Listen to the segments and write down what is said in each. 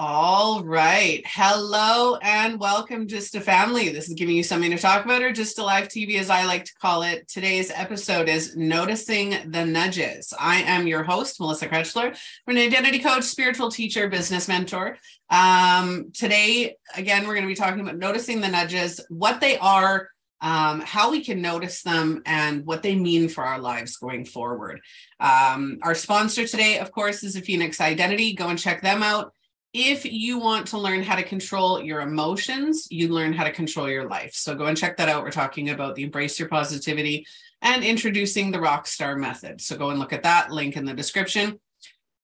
All right. Hello and welcome, Just a Family. This is giving you something to talk about, or GYSTTALIVETV, as I like to call it. Today's episode is Noticing the Nudges. I am your host, Melissa Krechler. I'm an identity coach, spiritual teacher, business mentor. Um, today, again, we're going to be talking about noticing the nudges, what they are, um, how we can notice them, and what they mean for our lives going forward. Um, our sponsor today, of course, is a Phoenix Identity. Go and check them out if you want to learn how to control your emotions, you learn how to control your life. So go and check that out. We're talking about the embrace your positivity and introducing the rockstar method. So go and look at that link in the description.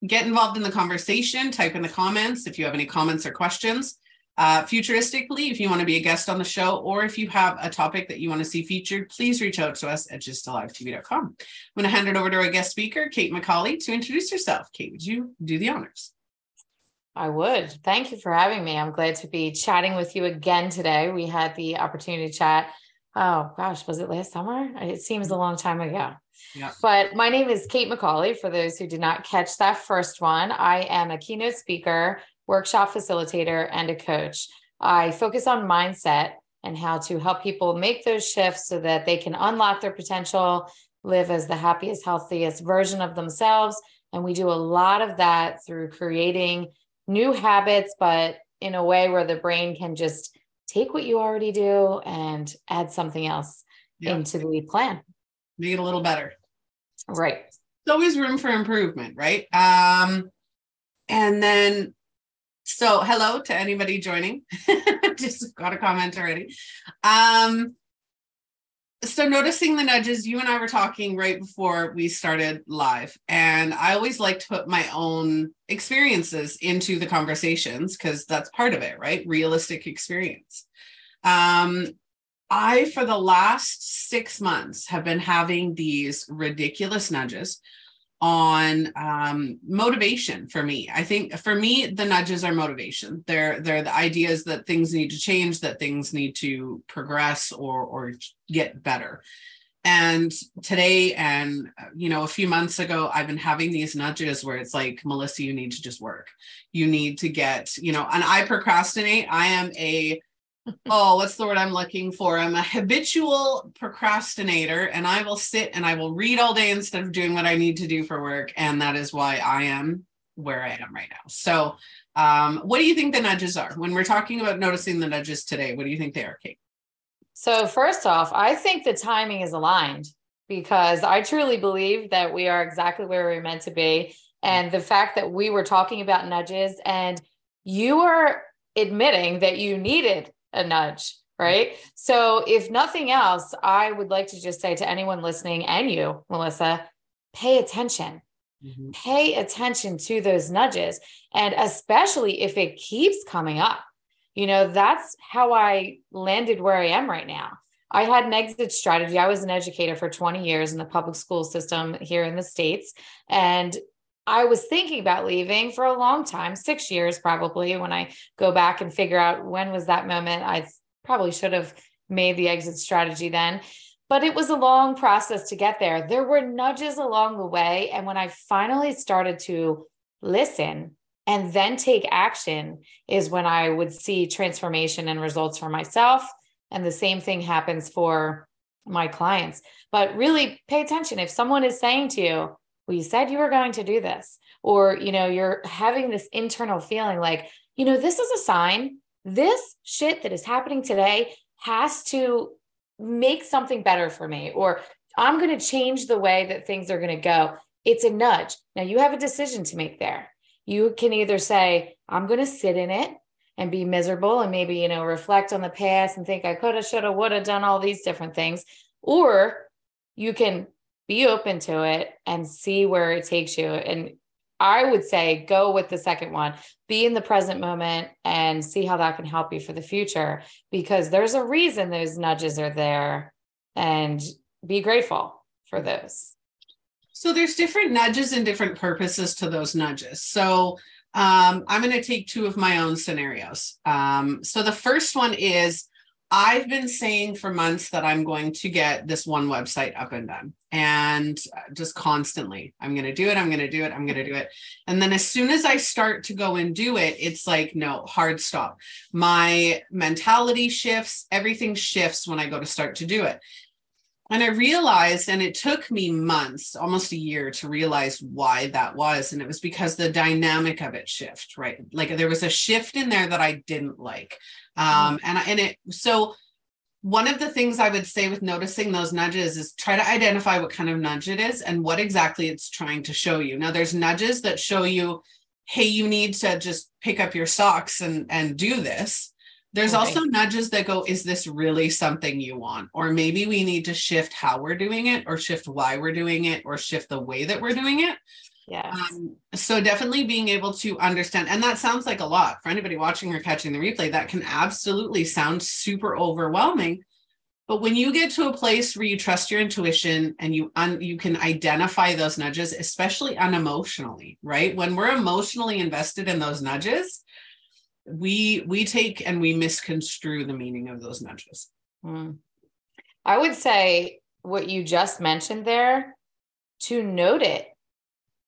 Get involved in the conversation, type in the comments if you have any comments or questions. Uh, futuristically, if you want to be a guest on the show, or if you have a topic that you want to see featured, please reach out to us at gysttalivetv.com. I'm going to hand it over to our guest speaker, Kate McCauley, to introduce herself. Kate, would you do the honors? I would. Thank you for having me. I'm glad to be chatting with you again today. We had the opportunity to chat. Oh gosh, was it last summer? It seems a long time ago. Yeah. But my name is Kate McCauley. For those who did not catch that first one, I am a keynote speaker, workshop facilitator, and a coach. I focus on mindset and how to help people make those shifts so that they can unlock their potential, live as the happiest, healthiest version of themselves. And we do a lot of that through creating new habits, but in a way where the brain can just take what you already do and add something else yeah. into the plan. Make it a little better. Right. There's always room for improvement, right? Um, and then so hello to anybody joining. Just got a comment already. Um, so noticing the nudges you and i were talking right before we started live and i always like to put my own experiences into the conversations because that's part of it right? Realistic experience. Um i for the last six months have been having these ridiculous nudges on um, motivation for me. I think for me, the nudges are motivation. They're they're the ideas that things need to change, that things need to progress or or get better. And today, and you know, a few months ago, I've been having these nudges where it's like, Melissa, you need to just work. You need to get, you know, and I procrastinate. I am a oh, what's the word I'm looking for? I'm a habitual procrastinator and I will sit and I will read all day instead of doing what I need to do for work. And that is why I am where I am right now. So, um, what do you think the nudges are when we're talking about noticing the nudges today? What do you think they are, Kate? So, first off, I think the timing is aligned because I truly believe that we are exactly where we're meant to be. And the fact that we were talking about nudges and you were admitting that you needed a nudge, right? So, if nothing else, I would like to just say to anyone listening and you, Melissa, pay attention. Mm-hmm. Pay attention to those nudges. And especially if it keeps coming up, you know, that's how I landed where I am right now. I had an exit strategy. I was an educator for 20 years in the public school system here in the States. And I was thinking about leaving for a long time, six years probably. When I go back and figure out when was that moment, I probably should have made the exit strategy then. But it was a long process to get there. There were nudges along the way. And when I finally started to listen and then take action, is when I would see transformation and results for myself. And the same thing happens for my clients. But really pay attention. If someone is saying to you, well, you said you were going to do this, or, you know, you're having this internal feeling like, you know, this is a sign. This shit that is happening today has to make something better for me, or I'm going to change the way that things are going to go. It's a nudge. Now you have a decision to make there. You can either say, I'm going to sit in it and be miserable and maybe, you know, reflect on the past and think I could have, should have, would have done all these different things. Or you can be open to it and see where it takes you. And I would say go with the second one, be in the present moment and see how that can help you for the future because there's a reason those nudges are there and be grateful for those. So there's different nudges and different purposes to those nudges. So um, I'm going to take two of my own scenarios. Um, so the first one is I've been saying for months that I'm going to get this one website up and done and uh, just constantly I'm going to do it I'm going to do it I'm going to do it. And then as soon as I start to go and do it it's like no hard stop. My mentality shifts everything shifts when I go to start to do it and I realized and it took me months almost a year to realize why that was and it was because the dynamic of it shift right like there was a shift in there that I didn't like um and and it so one of the things I would say with noticing those nudges is try to identify what kind of nudge it is and what exactly it's trying to show you. Now, there's nudges that show you, hey, you need to just pick up your socks and, and do this. There's also nudges that go, is this really something you want? Or maybe we need to shift how we're doing it, or shift why we're doing it, or shift the way that we're doing it. Yeah. Um, so definitely being able to understand, and that sounds like a lot for anybody watching or catching the replay. That can absolutely sound super overwhelming. But when you get to a place where you trust your intuition and you un, you can identify those nudges, especially unemotionally, right? When we're emotionally invested in those nudges, we we take and we misconstrue the meaning of those nudges. Mm. I would say what you just mentioned there to note it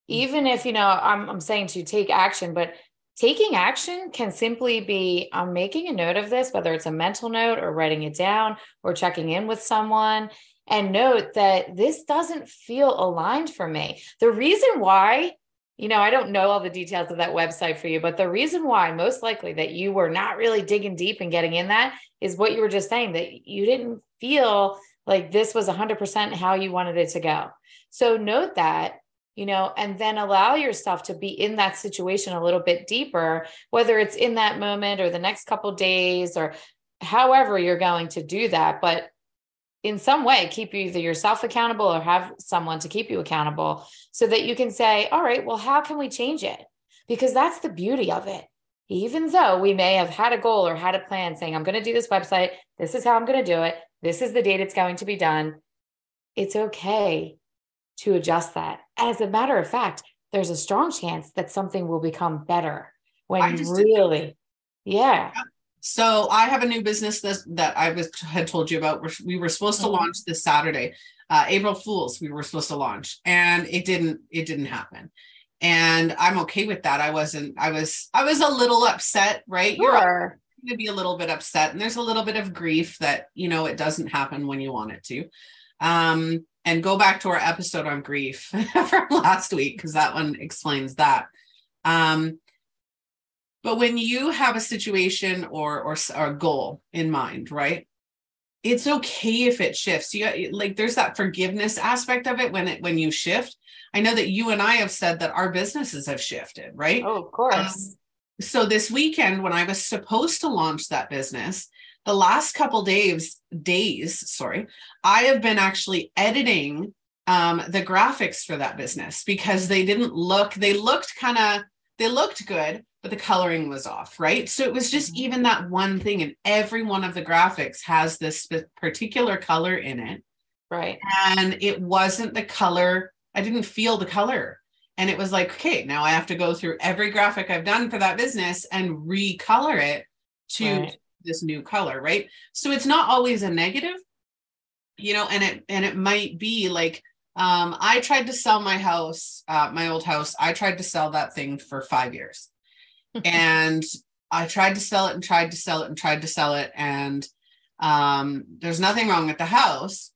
even if you know I'm, I'm saying to take action but taking action can simply be i'm making a note of this whether it's a mental note or writing it down or checking in with someone and note that this doesn't feel aligned for me the reason why you know i don't know all the details of that website for you but the reason why most likely that you were not really digging deep and getting in that is what you were just saying that you didn't feel like this was 100% how you wanted it to go so note that you know, and then allow yourself to be in that situation a little bit deeper, whether it's in that moment or the next couple days or however you're going to do that. But in some way, keep you either yourself accountable or have someone to keep you accountable so that you can say, all right, well, how can we change it? Because that's the beauty of it. Even though we may have had a goal or had a plan saying, I'm going to do this website, this is how I'm going to do it, this is the date it's going to be done, it's okay to adjust that. As a matter of fact, there's a strong chance that something will become better when you really, yeah. So I have a new business that, that I was had told you about. We were supposed to mm-hmm. launch this Saturday, uh, April Fools. We were supposed to launch, and it didn't. It didn't happen, and I'm okay with that. I wasn't. I was. I was a little upset. Right? Sure. You're going to be a little bit upset, and there's a little bit of grief that you know it doesn't happen when you want it to. Um, and go back to our episode on grief from last week because that one explains that. Um, but when you have a situation or, or or a goal in mind, right? It's okay if it shifts. You like there's that forgiveness aspect of it when it when you shift. I know that you and I have said that our businesses have shifted, right? Oh, of course. Um, so this weekend when I was supposed to launch that business, the last couple days days sorry i have been actually editing um, the graphics for that business because they didn't look they looked kind of they looked good but the coloring was off right? So it was just mm-hmm. even that one thing and every one of the graphics has this particular color in it. Right. And it wasn't the color i didn't feel the color. And it was like okay now i have to go through every graphic i've done for that business and recolor it to right. this new color, right? So it's not always a negative, you know, and it and it might be like um, I tried to sell my house, uh, my old house. I tried to sell that thing for five years, and I tried to sell it and tried to sell it and tried to sell it, and um, there's nothing wrong with the house.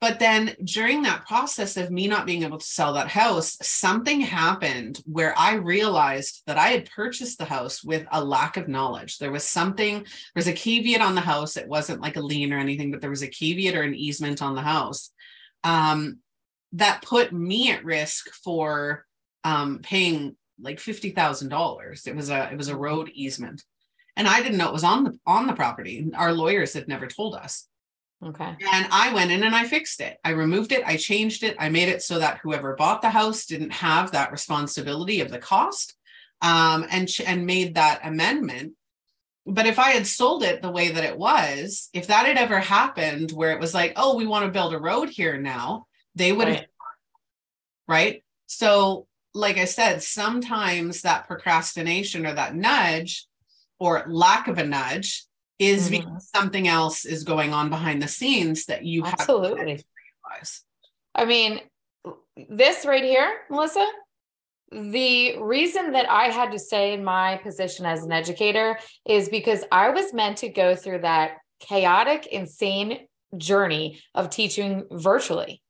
But then during that process of me not being able to sell that house, something happened where I realized that I had purchased the house with a lack of knowledge. There was something, there's a caveat on the house. It wasn't like a lien or anything, but there was a caveat or an easement on the house um, that put me at risk for um, paying like fifty thousand dollars. It was a it was a road easement, and I didn't know it was on the on the property. Our lawyers had never told us. Okay. And I went in and I fixed it. I removed it. I changed it. I made it so that whoever bought the house didn't have that responsibility of the cost um, and, and made that amendment. But if I had sold it the way that it was, if that had ever happened where it was like, oh, we want to build a road here now, they would have, right. right? So, like I said, sometimes that procrastination or that nudge or lack of a nudge is Mhm. because something else is going on behind the scenes that you have Absolutely. realize. I mean, this right here, Melissa, the reason that I had to stay in my position as an educator is because I was meant to go through that chaotic, insane journey of teaching virtually.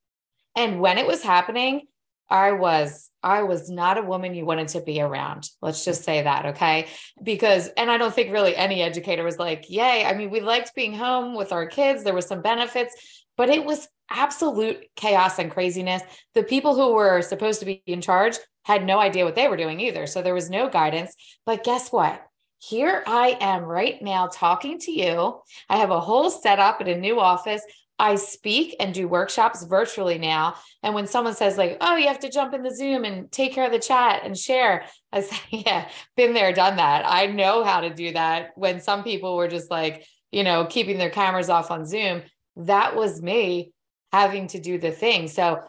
And when it was happening, I was I was not a woman you wanted to be around. Let's just say that, okay? Because and I don't think really any educator was like, "Yay." I mean, we liked being home with our kids. There was some benefits, but it was absolute chaos and craziness. The people who were supposed to be in charge had no idea what they were doing either. So there was no guidance. But guess what? Here I am right now talking to you. I have a whole setup at a new office. I speak and do workshops virtually now. And when someone says, like, oh, you have to jump in the Zoom and take care of the chat and share, I say, yeah, been there, done that. I know how to do that. When some people were just like, you know, keeping their cameras off on Zoom, that was me having to do the thing. So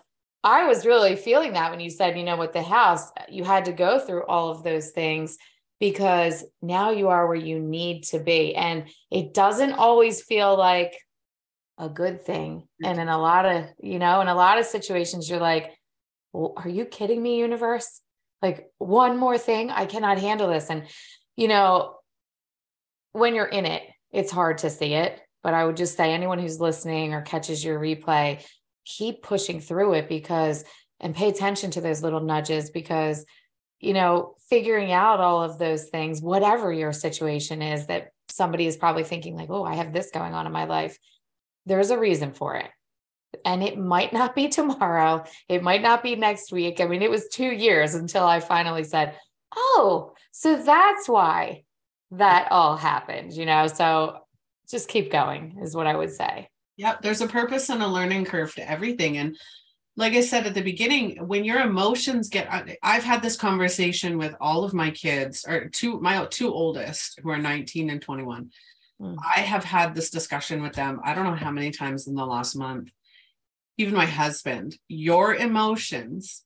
I was really feeling that when you said, you know, with the house, you had to go through all of those things because now you are where you need to be. And it doesn't always feel like a good thing. Mm-hmm. And in a lot of, you know, in a lot of situations, you're like, well, are you kidding me, universe? Like, one more thing, I cannot handle this. And, you know, when you're in it, it's hard to see it. But I would just say, anyone who's listening or catches your replay, keep pushing through it because, and pay attention to those little nudges because, you know, figuring out all of those things, whatever your situation is, that somebody is probably thinking, like, oh, I have this going on in my life. There's a reason for it. And it might not be tomorrow. It might not be next week. I mean, it was two years until I finally said, oh, so that's why that all happened, you know? So just keep going, is what I would say. Yep, there's a purpose and a learning curve to everything. And like I said at the beginning, when your emotions get, I've had this conversation with all of my kids, or two, my two oldest, who are 19 and 21. Mm. I have had this discussion with them. I don't know how many times in the last month. Even my husband, your emotions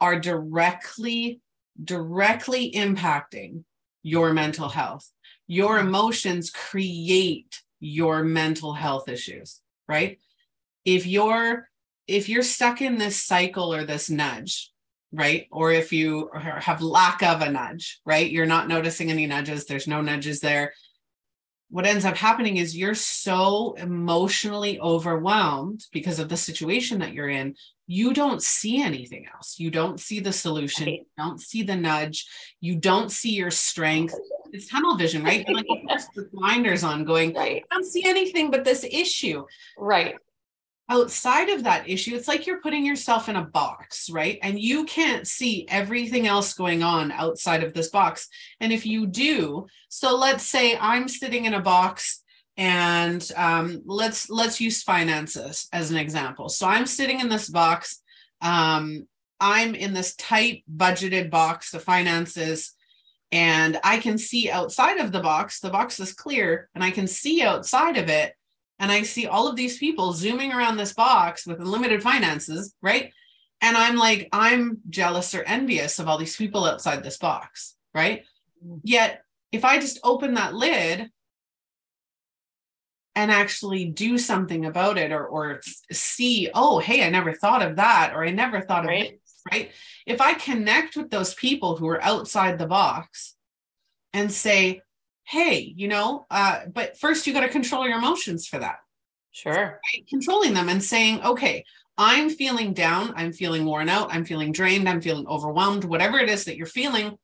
are directly, directly impacting your mental health. Your emotions create your mental health issues, right? If you're if you're stuck in this cycle or this nudge, right? Or if you have lack of a nudge, right? You're not noticing any nudges, there's no nudges there. What ends up happening is you're so emotionally overwhelmed because of the situation that you're in, you don't see anything else. You don't see the solution, Right. you don't see the nudge, you don't see your strength. It's tunnel vision, right? Like blinders on, going, Right. I don't see anything but this issue Right. Outside of that issue, it's like you're putting yourself in a box, right? And you can't see everything else going on outside of this box. And if you do, so let's say I'm sitting in a box and um, let's let's use finances as an example. So I'm sitting in this box. Um, I'm in this tight budgeted box, the finances, and I can see outside of the box. The box is clear, and I can see outside of it and I see all of these people zooming around this box with unlimited finances, right? And I'm like, I'm jealous or envious of all these people outside this box, right? Mm-hmm. Yet, if I just open that lid and actually do something about it or, or see, oh, hey, I never thought of that, or I never thought of Right. this, right? If I connect with those people who are outside the box and say, hey, you know, uh, but first you got to control your emotions for that Sure. right? controlling them and saying, okay, I'm feeling down, I'm feeling worn out, I'm feeling drained, I'm feeling overwhelmed, whatever it is that you're feeling,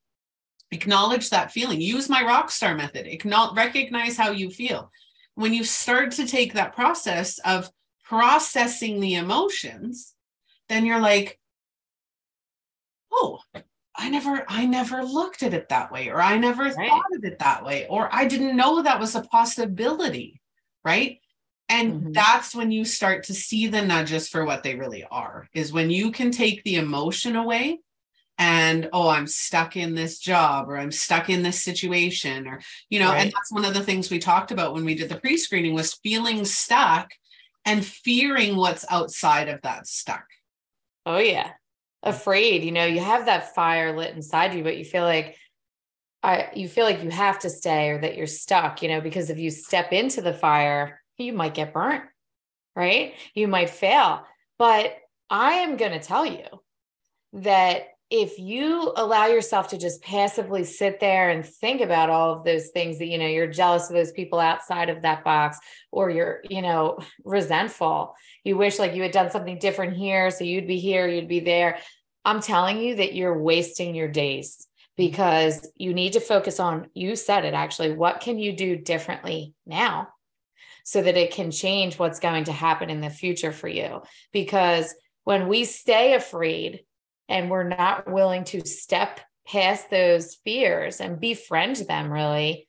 acknowledge that feeling. Use my rock star method. Acknowledge, recognize how you feel. When you start to take that process of processing the emotions, then you're like, oh, I never, I never looked at it that way, or I never Right. thought of it that way, or I didn't know that was a possibility, right? And Mhm. that's when you start to see the nudges for what they really are, is when you can take the emotion away and, oh, I'm stuck in this job or I'm stuck in this situation, or, you know, and that's one of the things we talked about when we did the pre screening was feeling stuck and fearing what's outside of that stuck. Oh yeah. Afraid, you know, you have that fire lit inside you, but you feel like I you feel like you have to stay or that you're stuck, you know, because if you step into the fire, you might get burnt, right? You might fail. But I am going to tell you that if you allow yourself to just passively sit there and think about all of those things that you know you're jealous of those people outside of that box or you're you know resentful you wish like you had done something different here so you'd be here you'd be there. I'm telling you that you're wasting your days mm-hmm. because you need to focus on you said it actually what can you do differently now so that it can change what's going to happen in the future for you? Because when we stay afraid and we're not willing to step past those fears and befriend them really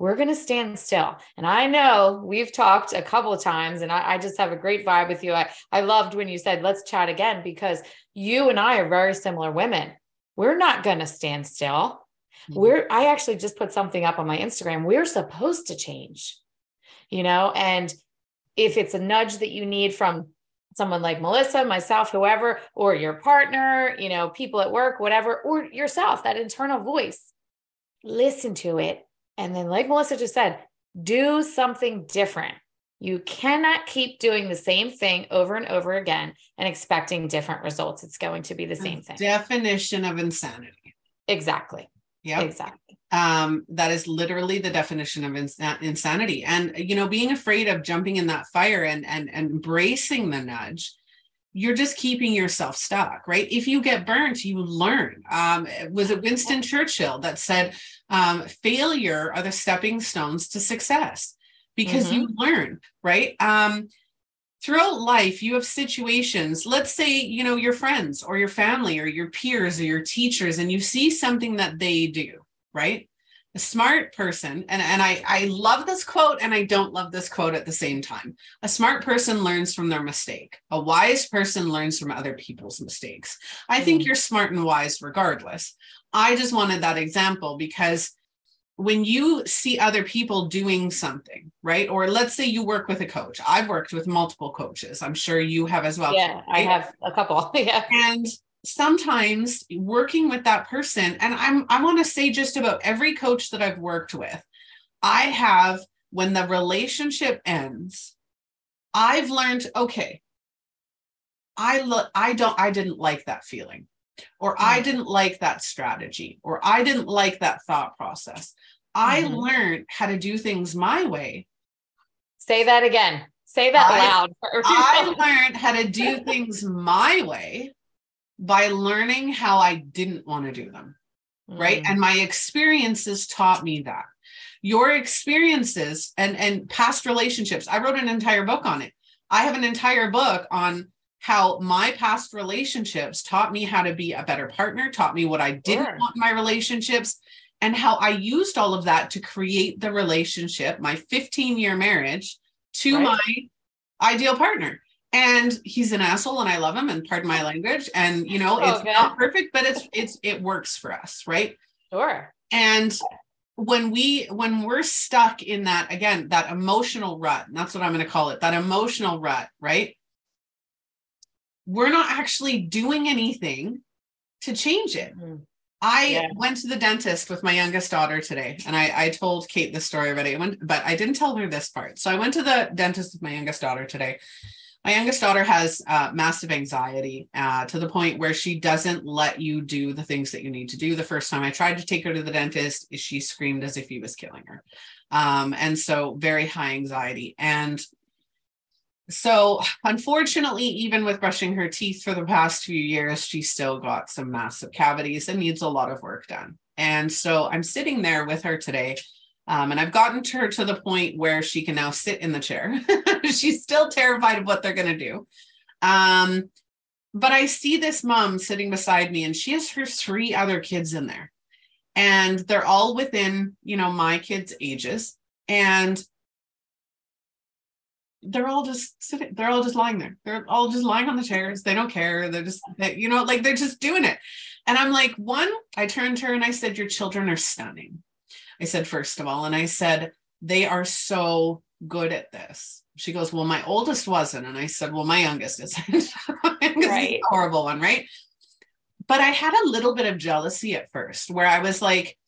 we're going to stand still. And i know we've talked a couple of times and I, I, just have a great vibe with you. I, I loved when you said let's chat again because you and i are very similar women. We're not going to stand still. Mm-hmm. we're i actually just put something up on my instagram. We're supposed to change you know? And if it's a nudge that you need from someone like Melissa, myself, whoever, or your partner, you know, people at work, whatever, or yourself, that internal voice, listen to it. And then, like Melissa just said, do something different. You cannot keep doing the same thing over and over again and expecting different results. It's going to be the same thing. Definition of insanity. Exactly. Yeah. Exactly. Um, that is literally the definition of ins- insanity. And you know being afraid of jumping in that fire and and, and embracing the nudge you're just keeping yourself stuck right? If you get burnt you learn. Um, was it winston churchill that said um, failure are the stepping stones to success? Because mm-hmm. you learn right? Um, throughout life you have situations let's say you know your friends or your family or your peers or your teachers and you see something that they do right? A smart person, and, and I, I love this quote and I don't love this quote at the same time. A smart person learns from their mistake. A wise person learns from other people's mistakes. I think mm. you're smart and wise regardless. I just wanted that example because when you see other people doing something, right? Or let's say you work with a coach. I've worked with multiple coaches. I'm sure you have as well. Yeah, right? I have a couple. yeah. And sometimes working with that person and i'm i want to say just about every coach that i've worked with i have when the relationship ends i've learned okay i look i don't i didn't like that feeling or i mm. didn't like that strategy or i didn't like that thought process i mm-hmm. learned how to do things my way say that again say that I, loud i learned how to do things my way by learning how I didn't want to do them. Mm. Right. And my experiences taught me that. Your experiences and, and past relationships, I wrote an entire book on it. I have an entire book on how my past relationships taught me how to be a better partner, taught me what I didn't sure. want in my relationships, and how I used all of that to create the relationship, my 15 year marriage, to right. my ideal partner and he's an asshole and i love him and pardon my language and you know oh, it's okay. not perfect but it's it's it works for us right sure and when we when we're stuck in that again that emotional rut that's what i'm going to call it that emotional rut right we're not actually doing anything to change it mm-hmm. I yeah. went to the dentist with my youngest daughter today, and I, I told Kate the story already. Went, but I didn't tell her this part. So I went to the dentist with my youngest daughter today, my youngest daughter has uh, massive anxiety uh, to the point where she doesn't let you do the things that you need to do. The first time I tried to take her to the dentist, she screamed as if he was killing her. Um, and so, very high anxiety. And so, unfortunately, even with brushing her teeth for the past few years, she still got some massive cavities and needs a lot of work done. And so, I'm sitting there with her today um, and I've gotten her to the point where she can now sit in the chair. She's still terrified of what they're going to do. Um, but I see this mom sitting beside me, and she has her three other kids in there. And they're all within, you know, my kids' ages. And they're all just sitting, they're all just lying there. They're all just lying on the chairs. They don't care. They're just, they, you know, like they're just doing it. And I'm like, one, I turned to her and I said, Your children are stunning. I said, first of all, and I said, they are so good at this. She goes, Well, my oldest wasn't. And I said, Well, my youngest isn't. right. horrible one, right? But I had a little bit of jealousy at first where I was like,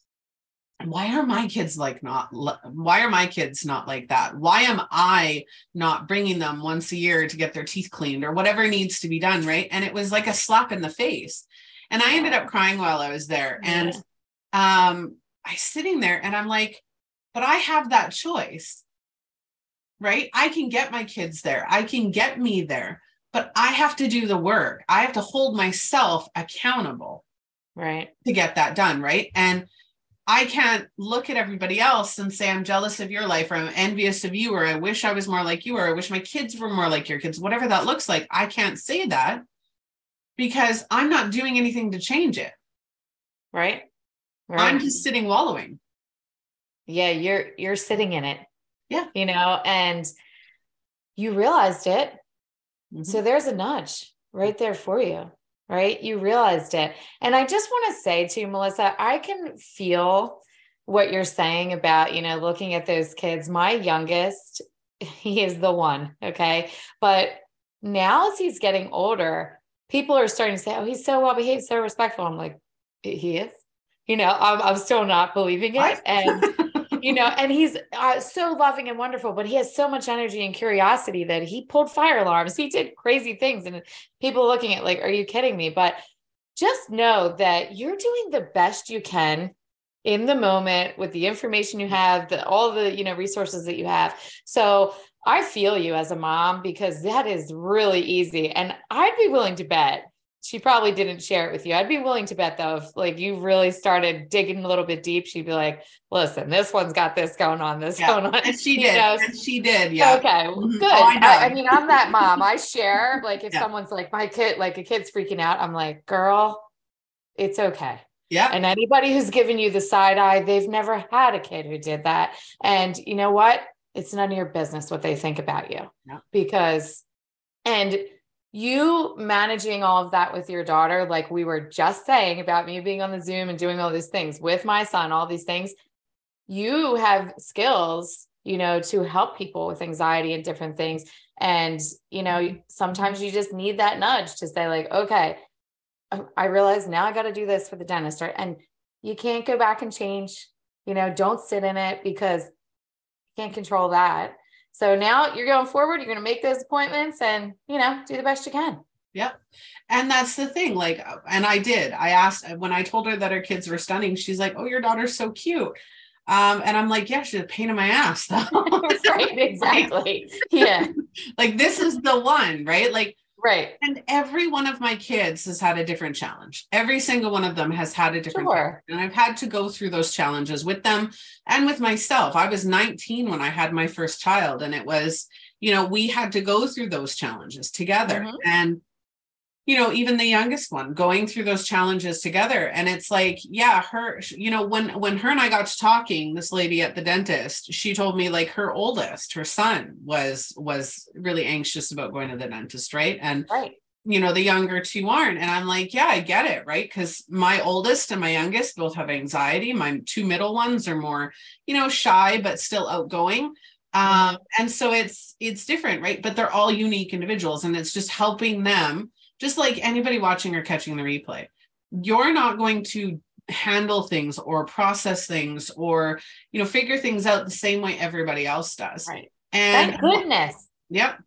why are my kids like not why are my kids not like that? Why am i not bringing them once a year to get their teeth cleaned or whatever needs to be done right? And it was like a slap in the face. And i ended up crying while i was there. And um i sitting there and i'm like but i have that choice. Right? I can get my kids there. I can get me there. But i have to do the work. I have to hold myself accountable right. to get that done right? And I can't look at everybody else and say, I'm jealous of your life or I'm envious of you or I wish I was more like you or I wish my kids were more like your kids, whatever that looks like. I can't say that because I'm not doing anything to change it. Right. right. I'm just sitting wallowing. Yeah, you're you're sitting in it. Yeah. You know, and you realized it. Mm-hmm. So there's a nudge right there for you right? You realized it. And I just want to say to you, Melissa, I can feel what you're saying about, you know, looking at those kids. My youngest, he is the one. Okay. But now as he's getting older, people are starting to say, oh, he's so well behaved, so respectful. I'm like, he is. You know, I'm, I'm still not believing it. And you know, and he's uh, so loving and wonderful, but he has so much energy and curiosity that he pulled fire alarms. He did crazy things, and people looking at like, "Are you kidding me?" But just know that you're doing the best you can in the moment with the information you have, the, all the you know resources that you have. So I feel you as a mom because that is really easy, and I'd be willing to bet she probably didn't share it with you. I'd be willing to bet though, if like you really started digging a little bit deep, she'd be like, listen, this one's got this going on, this yeah. going on. And she did. And she did. Yeah. Okay. Mm-hmm. Good. Oh, I, I, I, mean, I'm that mom. I share, like, if yeah. someone's like, my kid, like a kid's freaking out, I'm like, girl, it's okay. Yeah. And anybody who's given you the side eye, they've never had a kid who did that. And you know what? It's none of your business what they think about you. Yeah. Because, and you managing all of that with your daughter, like we were just saying about me being on the Zoom and doing all these things with my son, all these things, you have skills, you know, to help people with anxiety and different things. And, you know, mm-hmm. sometimes you just need that nudge to say, like, okay, I realize now I got to do this for the dentist. Right? And you can't go back and change, you know, don't sit in it because you can't control that. So now you're going forward, you're going to make those appointments and, you know, do the best you can. Yep. And that's the thing. Like, and I did. I asked when I told her that her kids were stunning, she's like, Oh, your daughter's so cute. Um, and I'm like, yeah, she's a pain in my ass though. right, exactly. Yeah. like this is the one, right? Like Right. And every one of my kids has had a different challenge. Every single one of them has had a different sure. and I've had to go through those challenges with them and with myself. I was 19 when I had my first child and it was, you know, we had to go through those challenges together. Mm-hmm. And you know even the youngest one going through those challenges together. And it's like yeah her you know when when her and i got to talking this lady at the dentist she told me like her oldest her son was was really anxious about going to the dentist right? And right. you know the younger two aren't. And i'm like yeah i get it right? Because my oldest and my youngest both have anxiety. My two middle ones are more you know shy but still outgoing. Um and so it's it's different right? But they're all unique individuals and it's just helping them just like anybody watching or catching the replay, you're not going to handle things or process things or you know figure things out the same way everybody else does. Right. And thank goodness. Yep.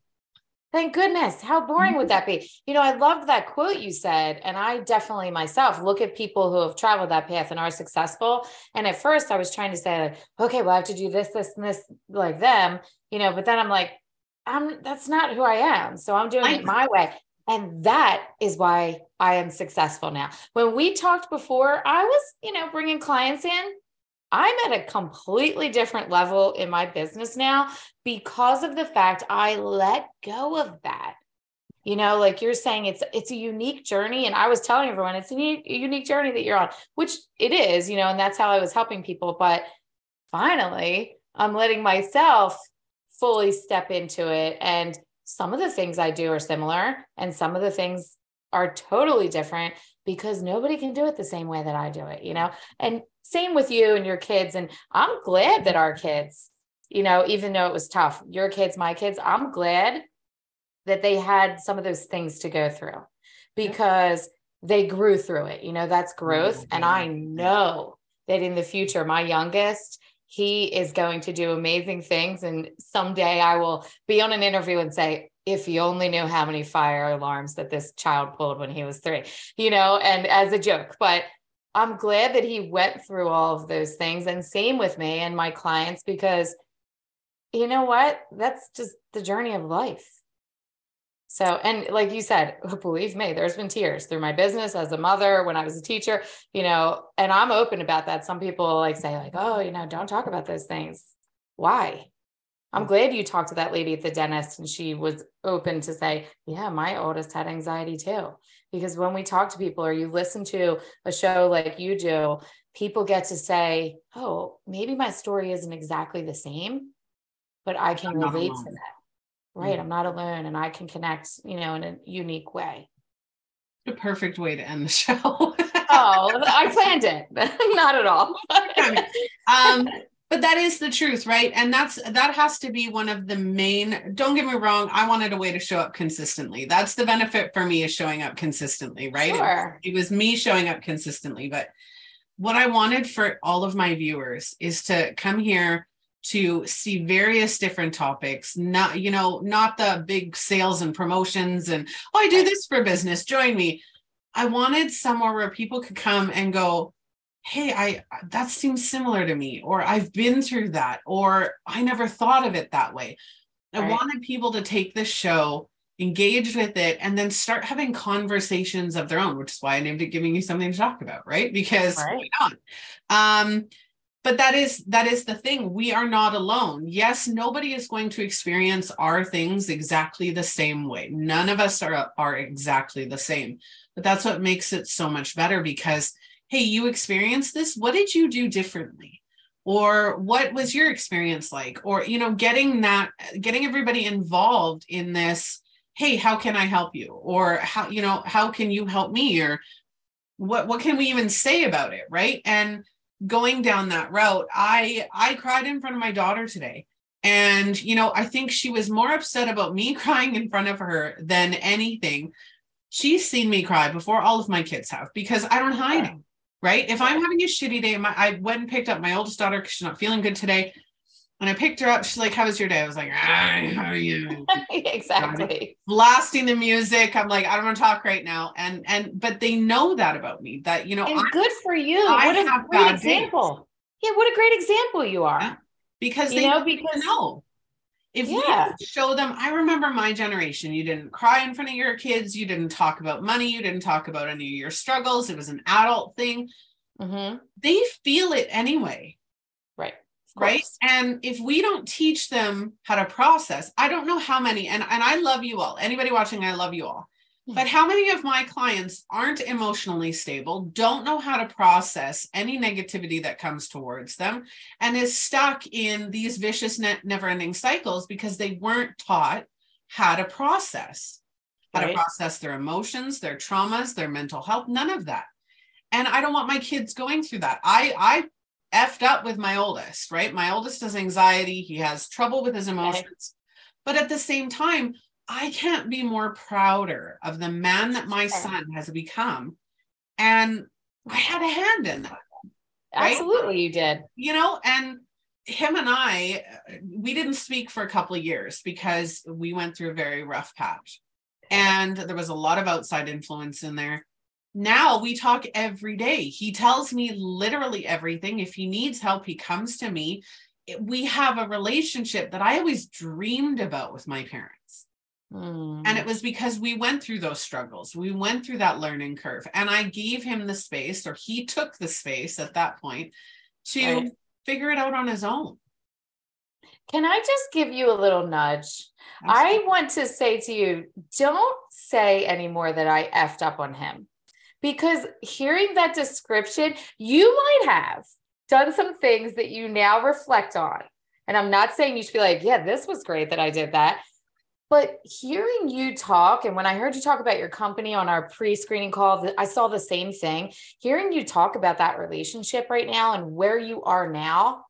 Thank goodness. How boring would mm-hmm. that be? You know, I loved that quote you said. And I definitely myself look at people who have traveled that path and are successful. And at first I was trying to say, like, okay, well, I have to do this, this, and this like them, you know, but then I'm like, I'm that's not who I am. So I'm doing it my way. And that is why I am successful now. When we talked before, I was, you know, bringing clients in. I'm at a completely different level in my business now because of the fact I let go of that. You know, like you're saying, it's it's a unique journey, and I was telling everyone it's a unique, journey that you're on, which it is, you know, and that's how I was helping people. But finally, I'm letting myself fully step into it and some of the things I do are similar and some of the things are totally different because nobody can do it the same way that I do it, you know? And same with you and your kids. And I'm glad that our kids, you know, even though it was tough, your kids, my kids, I'm glad that they had some of those things to go through because they grew through it. You know, that's growth. And I know that in the future, my youngest, he is going to do amazing things. And someday I will be on an interview and say, if you only knew how many fire alarms that this child pulled when he was three, you know, and as a joke. But I'm glad that he went through all of those things. And same with me and my clients, because you know what? That's just the journey of life. So, and like you said, believe me, there's been tears through my business as a mother, when I was a teacher, you know, and I'm open about that. Some people like say, like, oh, you know, don't talk about those things. Why? I'm glad you talked to that lady at the dentist and she was open to say, yeah, my oldest had anxiety too. Because when we talk to people or you listen to a show like you do, people get to say, oh, maybe my story isn't exactly the same, but I can relate to that right i'm not alone and i can connect you know in a unique way. The perfect way to end the show. Oh i planned it not at all. Um but that is the truth right? And that's that has to be one of the main don't get me wrong i wanted a way to show up consistently. That's the benefit for me is showing up consistently right? Sure. it, it was me showing up consistently but what i wanted for all of my viewers is to come here to see various different topics not you know not the big sales and promotions and oh i do this for business join me. I wanted somewhere where people could come and go hey i that seems similar to me or i've been through that or i never thought of it that way. I right. wanted people to take this show engage with it and then start having conversations of their own which is why i named it giving you something to talk about right? Because right. why not? Um but that is that is the thing. We are not alone. Yes nobody is going to experience our things exactly the same way. None of us are are exactly the same. But that's what makes it so much better because hey you experienced this. What did you do differently? Or what was your experience like? Or you know getting that getting everybody involved in this hey how can i help you? Or how you know how can you help me? Or what what can we even say about it? Right? And going down that route i i cried in front of my daughter today. And you know i think she was more upset about me crying in front of her than anything. She's seen me cry before all of my kids have because i don't hide it right? If i'm having a shitty day my, i went and picked up my oldest daughter because she's not feeling good today and I picked her up. She's like, "How was your day?" I was like, "Hi, how are you?" exactly. Blasting the music. I'm like, I don't want to talk right now. And and but they know that about me. That you know, and good for you. I what a great example. Days. Yeah, what a great example you are. Yeah. Because you they know because know. If yeah. we show them, I remember my generation. You didn't cry in front of your kids. You didn't talk about money. You didn't talk about any of your struggles. It was an adult thing. Mm-hmm. They feel it anyway right? and if we don't teach them how to process i don't know how many and, and i love you all. Anybody watching i love you all. But how many of my clients aren't emotionally stable don't know how to process any negativity that comes towards them and is stuck in these vicious never ending cycles because they weren't taught how to process. How right. to process their emotions their traumas their mental health none of that. And i don't want my kids going through that. I i effed up with my oldest, right? My oldest has anxiety. He has trouble with his emotions. But at the same time, I can't be more prouder of the man that my son has become. And I had a hand in that. Right? Absolutely, you did. You know, and him and I, we didn't speak for a couple of years because we went through a very rough patch. And there was a lot of outside influence in there now we talk every day. He tells me literally everything. If he needs help, he comes to me. We have a relationship that I always dreamed about with my parents. Mm. And it was because we went through those struggles. We went through that learning curve. And I gave him the space, or he took the space at that point to right. figure it out on his own. Can I just give you a little nudge? Absolutely. I want to say to you, don't say anymore that I effed up on him because hearing that description, you might have done some things that you now reflect on. And I'm not saying you should be like, yeah, this was great that I did that. But hearing you talk, and when I heard you talk about your company on our pre screening call, I saw the same thing. Hearing you talk about that relationship right now and where you are now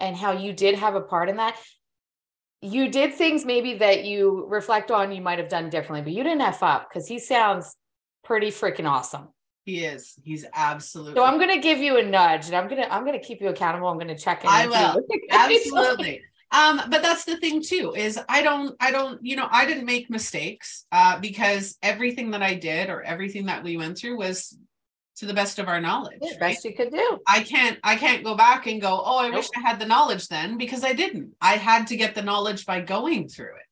and how you did have a part in that, you did things maybe that you reflect on you might have done differently, but you didn't F up because he sounds pretty freaking awesome. He is. He's absolutely. So I'm gonna give you a nudge, and I'm gonna I'm gonna keep you accountable. I'm gonna check in. I will absolutely. Um, but that's the thing too is I don't I don't you know I didn't make mistakes uh, because everything that I did or everything that we went through was to the best of our knowledge. Right? Best you could do. I can't I can't go back and go oh I nope. wish I had the knowledge then because I didn't. I had to get the knowledge by going through it.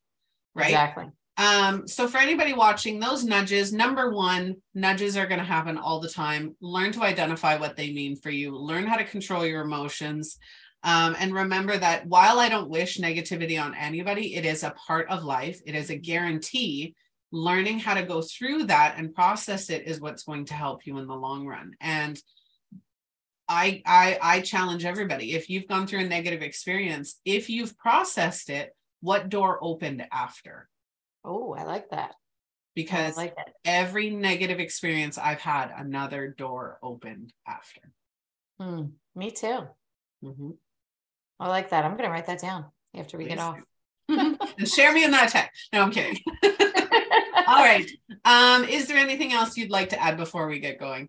Right. Exactly. Um, so for anybody watching, those nudges, number one, nudges are going to happen all the time. Learn to identify what they mean for you, learn how to control your emotions. Um, and remember that while I don't wish negativity on anybody, it is a part of life, it is a guarantee. Learning how to go through that and process it is what's going to help you in the long run. And I, I I challenge everybody if you've gone through a negative experience, if you've processed it, what door opened after? Oh, I like that. Because like every negative experience I've had, another door opened after. Mm, me too. Mm-hmm. I like that. I'm going to write that down after we Please get off. and share me in that text. No, I'm kidding. All right. Um, is there anything else you'd like to add before we get going?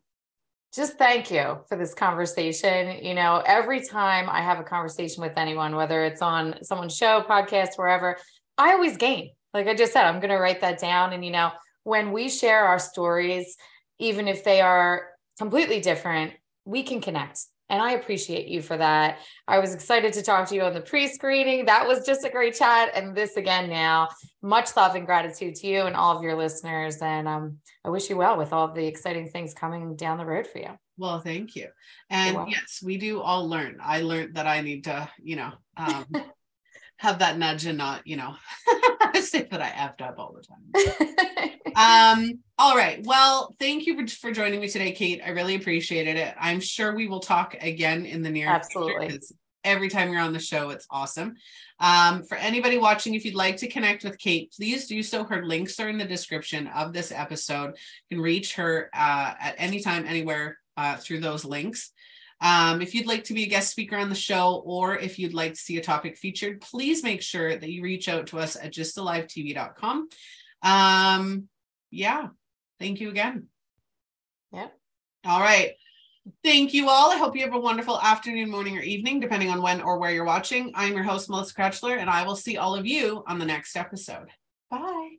Just thank you for this conversation. You know, every time I have a conversation with anyone, whether it's on someone's show, podcast, wherever, I always gain. Like I just said, I'm going to write that down. And, you know, when we share our stories, even if they are completely different, we can connect. And I appreciate you for that. I was excited to talk to you on the pre screening. That was just a great chat. And this again now, much love and gratitude to you and all of your listeners. And um, I wish you well with all the exciting things coming down the road for you. Well, thank you. And yes, we do all learn. I learned that I need to, you know, um, have that nudge and not, you know, say that I effed up all the time. um, all right. Well, thank you for, for joining me today, Kate. I really appreciated it. I'm sure we will talk again in the near Absolutely. future. Every time you're on the show, it's awesome. Um, for anybody watching, if you'd like to connect with Kate, please do so. Her links are in the description of this episode. You can reach her uh, at any time, anywhere uh, through those links. Um, if you'd like to be a guest speaker on the show, or if you'd like to see a topic featured, please make sure that you reach out to us at gysttalivetv.com. Um, yeah, thank you again. Yeah. All right. Thank you all. I hope you have a wonderful afternoon, morning, or evening, depending on when or where you're watching. I'm your host, Melissa Krechler, and I will see all of you on the next episode. Bye.